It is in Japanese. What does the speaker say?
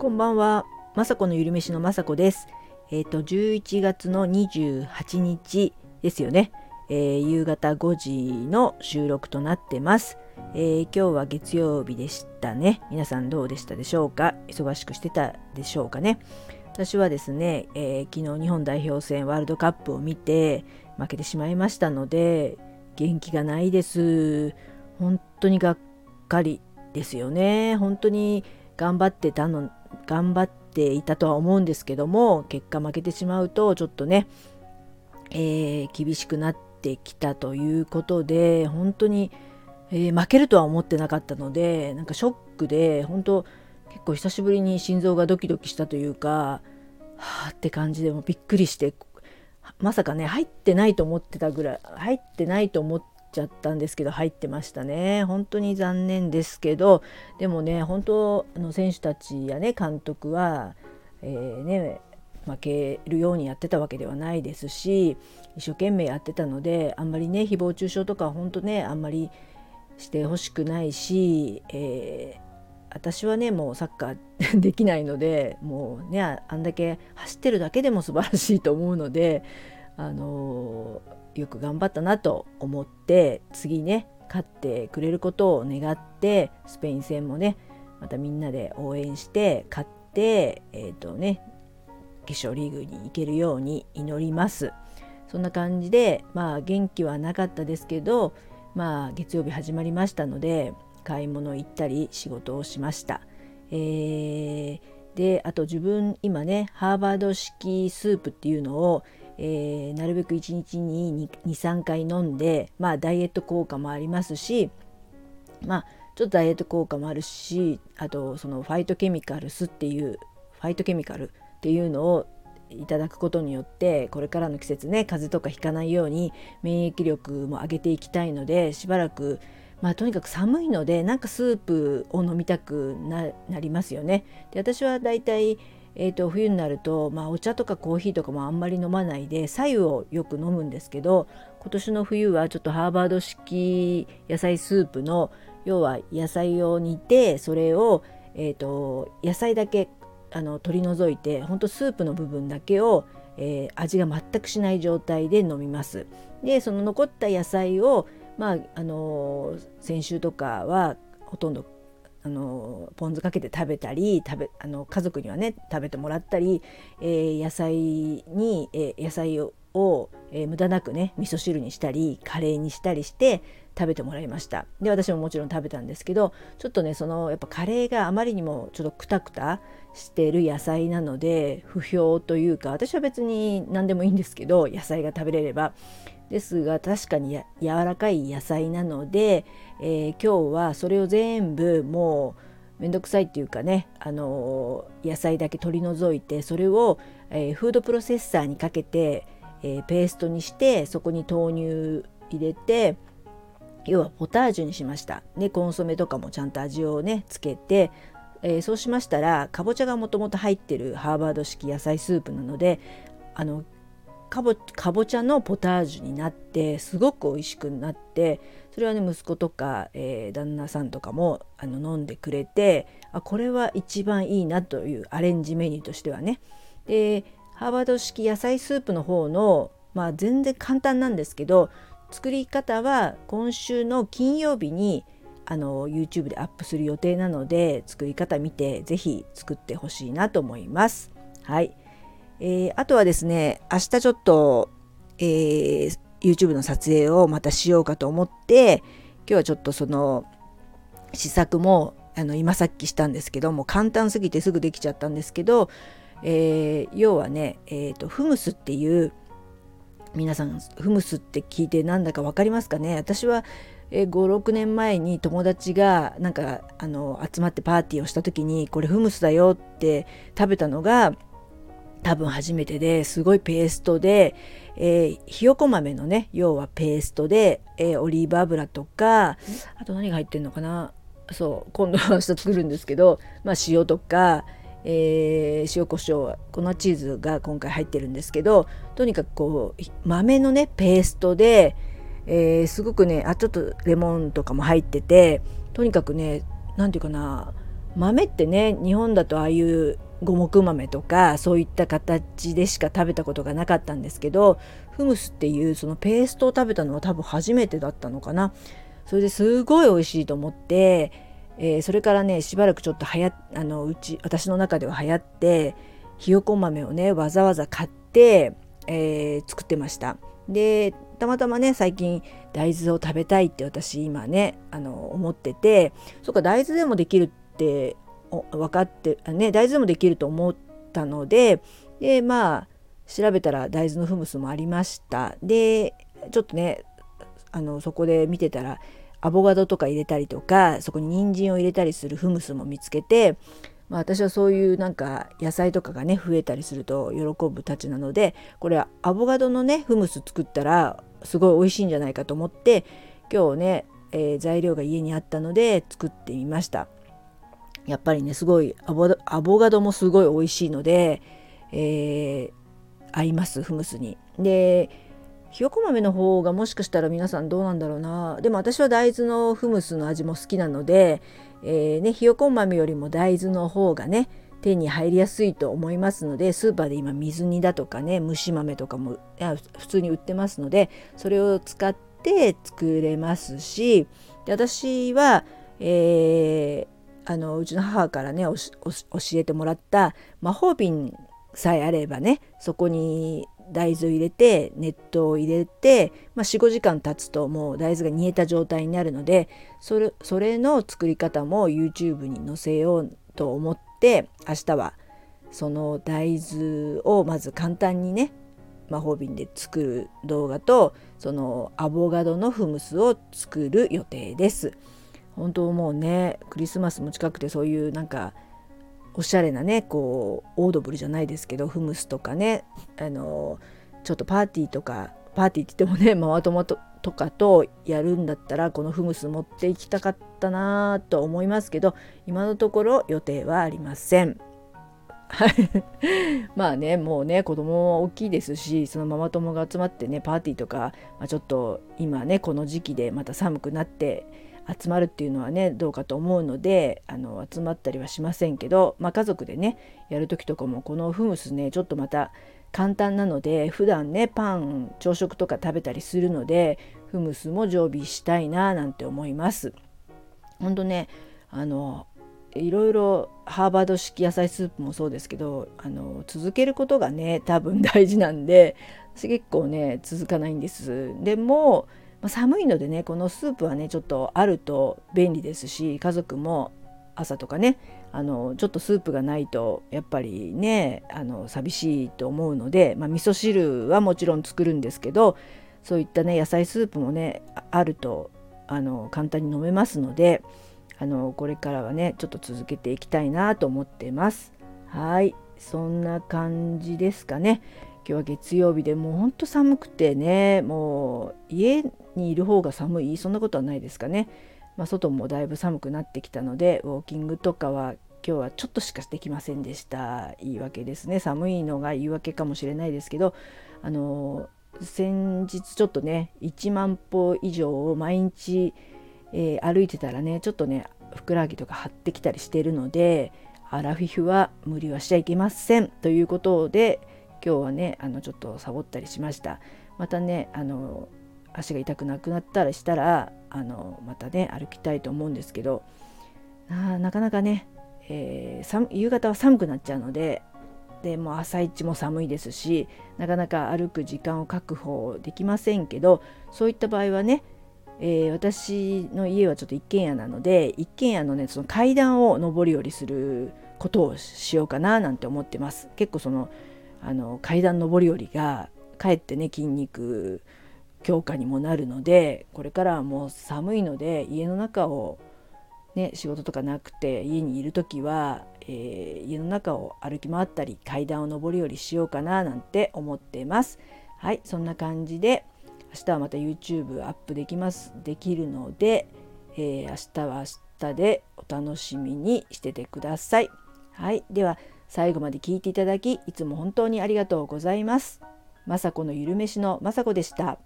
こんばんは、まさこのゆるめしのまさこです。えっ、ー、と11月の28日ですよね、えー、夕方5時の収録となってます、えー、今日は月曜日でしたね。皆さんどうでしたでしょうか？忙しくしてたでしょうかね？私はですね、え昨日日本代表戦ワールドカップを見て負けてしまいましたので元気がないです。本当にがっかりですよね。本当に頑張ってたの頑張っていたとは思うんですけども結果負けてしまうとちょっとね、えー、厳しくなってきたということで本当に、えー、負けるとは思ってなかったのでなんかショックで本当結構久しぶりに心臓がドキドキしたというかはあって感じでもびっくりしてまさかね入ってないと思ってたぐらい入ってないと思っちゃったんですけど入ってましたね。本当に残念ですけどでもね本当あの選手たちやね監督は、えー、ね負けるようにやってたわけではないですし一生懸命やってたのであんまりね誹謗中傷とか本当ねあんまりしてほしくないし、えー、私はねもうサッカー できないのでもうねあんだけ走ってるだけでも素晴らしいと思うのであのーよく頑張ったなと思って次ね勝ってくれることを願ってスペイン戦もねまたみんなで応援して勝ってえっ、ー、とね決勝リーグに行けるように祈ります。そんな感じでまあ元気はなかったですけどまあ月曜日始まりましたので買い物行ったり仕事をしました、えー、であと自分今ねハーバード式スープっていうのをえー、なるべく1日に23回飲んで、まあ、ダイエット効果もありますし、まあ、ちょっとダイエット効果もあるしあとそのファイトケミカルスっていうファイトケミカルっていうのをいただくことによってこれからの季節ね風邪とかひかないように免疫力も上げていきたいのでしばらくまあとにかく寒いのでなんかスープを飲みたくなりますよね。で私はだいたいえーと、冬になると、まあ、お茶とかコーヒーとかもあんまり飲まないで白湯をよく飲むんですけど今年の冬はちょっとハーバード式野菜スープの要は野菜を煮てそれを、えーと、野菜だけあの取り除いてほんとスープの部分だけを、えー、味が全くしない状態で飲みます。でその残った野菜をまああの先週とかはほとんどあのポン酢かけて食べたり食べあの家族にはね食べてもらったり、えー、野菜に、えー、野菜をを、えー、無駄なくね味噌汁にしたりカレーにしたりして食べてもらいました。で私ももちろん食べたんですけどちょっとねそのやっぱカレーがあまりにもちょっとクタクタしてる野菜なので不評というか私は別に何でもいいんですけど野菜が食べれればですが確かに柔らかい野菜なので、えー、今日はそれを全部もうめんどくさいっていうかね、あのー、野菜だけ取り除いてそれを、えー、フードプロセッサーにかけて、えペーストにしてそこに豆乳入れて要はポタージュにしました。でコンソメとかもちゃんと味をねつけて、えそうしましたらかぼちゃがもともと入ってるハーバード式野菜スープなのであのかぼかぼちゃのポタージュになってすごく美味しくなってそれはね息子とか、えー、旦那さんとかもあの飲んでくれてあこれは一番いいなというアレンジメニューとしてはね。でハーバード式野菜スープの方のまあ全然簡単なんですけど作り方は今週の金曜日にあの YouTube でアップする予定なので作り方見て是非作ってほしいなと思います。はい。えー、あとはですね明日ちょっと、えー、YouTube の撮影をまたしようかと思って今日はちょっとその試作もあの今さっきしたんですけども簡単すぎてすぐできちゃったんですけど、えー、要はね、えーと、フムスっていう皆さんフムスって聞いてなんだか分かりますかね？私は56年前に友達がなんかあの集まってパーティーをした時にこれフムスだよって食べたのが多分初めてですごいペーストで、えー、ひよこ豆のね要はペーストで、えー、オリーブ油とかあと何が入ってんのかな。そう今度は明日作るんですけど、まあ、塩とか、えー、塩コショウ粉チーズが今回入ってるんですけどとにかくこう豆のねペーストで、えー、すごくねあちょっとレモンとかも入っててとにかくね何て言うかな豆ってね日本だとああいう五目豆とかそういった形でしか食べたことがなかったんですけどフムスっていうそのペーストを食べたのは多分初めてだったのかな。それですごい美味しいと思って、えー、それからねしばらくちょっとはやあのうち私の中では流行ってひよこ豆をねわざわざ買って、えー、作ってました。でたまたまね最近大豆を食べたいって私今ねあの思っててそっか大豆でもできるって分かってね大豆でもできると思ったのででまあ調べたら大豆のフムスもありましたでちょっとねあのそこで見てたらアボカドとか入れたりとかそこに人参を入れたりするフムスも見つけて、まあ、私はそういうなんか野菜とかがね増えたりすると喜ぶたちなのでこれはアボカドのねフムス作ったらすごい美味しいんじゃないかと思って今日ね、えー、材料が家にあったので作ってみました。やっぱりねすごいアボカドもすごい美味しいので、えー、合いますフムスに。でひよこ豆の方がもしかしたら皆さんどうなんだろうなでも私は大豆のフムスの味も好きなので、えー、ね、ひよこ豆よりも大豆の方がね手に入りやすいと思いますのでスーパーで今水煮だとかね蒸し豆とかも普通に売ってますのでそれを使って作れますしで私は、えーあのうちの母からね教えてもらった魔法瓶さえあればねそこに大豆を入れて熱湯を入れて、まあ、45時間経つともう大豆が煮えた状態になるのでそれそれの作り方も YouTube に載せようと思って明日はその大豆をまず簡単にね魔法瓶で作る動画とそのアボカドのフムスを作る予定です。本当もうねクリスマスも近くてそういうなんかおしゃれなねこうオードブルじゃないですけどフムスとかねあのちょっとパーティーとかパーティーって言ってもねママ友ととかとやるんだったらこのフムス持っていきたかったなと思いますけど今のところ予定はありません。まあねもうね子供も大きいですしそのママ友が集まってねパーティーとか、まあ、ちょっと今ねこの時期でまた寒くなって集まるっていうのはねどうかと思うのであの集まったりはしませんけど、まあ、家族でねやる時とかもこのフムスねちょっとまた簡単なので普段ねパン朝食とか食べたりするのでフムスも常備したいななんて思います。ほんとねあのいろいろハーバード式野菜スープもそうですけどあの続けることがね多分大事なんで私結構ね続かないんです。でもまあ、寒いのでねこのスープはねちょっとあると便利ですし家族も朝とかねあのちょっとスープがないとやっぱりねあの寂しいと思うので、まあ、味噌汁はもちろん作るんですけどそういったね野菜スープもねあるとあの簡単に飲めますのであのこれからはねちょっと続けていきたいなと思ってます。はいそんな感じですかね。今日は月曜日でもうほんと寒くてねもう家にいる方が寒い。そんなことはないですかね、まあ、外もだいぶ寒くなってきたのでウォーキングとかは今日はちょっとしかできませんでした。言い訳ですね。寒いのが言い訳かもしれないですけどあの先日ちょっとね1万歩以上を毎日、えー、歩いてたらねちょっとねふくらはぎとか張ってきたりしてるのでアラフィフは無理はしちゃいけません。ということで今日はねあのちょっとサボったりしました。またねあの足が痛くなくなったらしたらあのまたね歩きたいと思うんですけどあなかなかね、えー、夕方は寒くなっちゃうのででも朝一も寒いですしなかなか歩く時間を確保できませんけどそういった場合はね、えー、私の家はちょっと一軒家なので一軒家のねその階段を上り下りすることをしようかななんて思ってます。結構そのあの階段上り下りがかえってね筋肉強化にもなるのでこれからはもう寒いので家の中をね仕事とかなくて家にいる時は、えー、家の中を歩き回ったり階段を上り下りしようかななんて思ってます。はいそんな感じで明日はまた YouTube アップできますできるので、えー、明日は明日でお楽しみにしててください。はいでは最後まで聞いていただきいつも本当にありがとうございます。雅子のゆるめしの雅子でした。